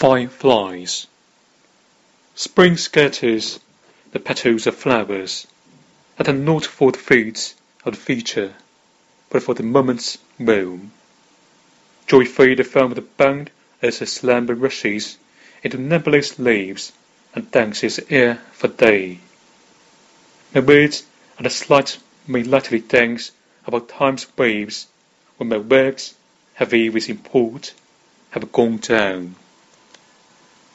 Fireflies Spring scatters the petals of flowers That are not for the fruits of the future But for the moment's bloom. Joyfully the flower bound as the slumber rushes Into nebulous leaves and dances ere for day. The words and the slight may lightly dance About time's waves when my works, heavy with import, Have gone down.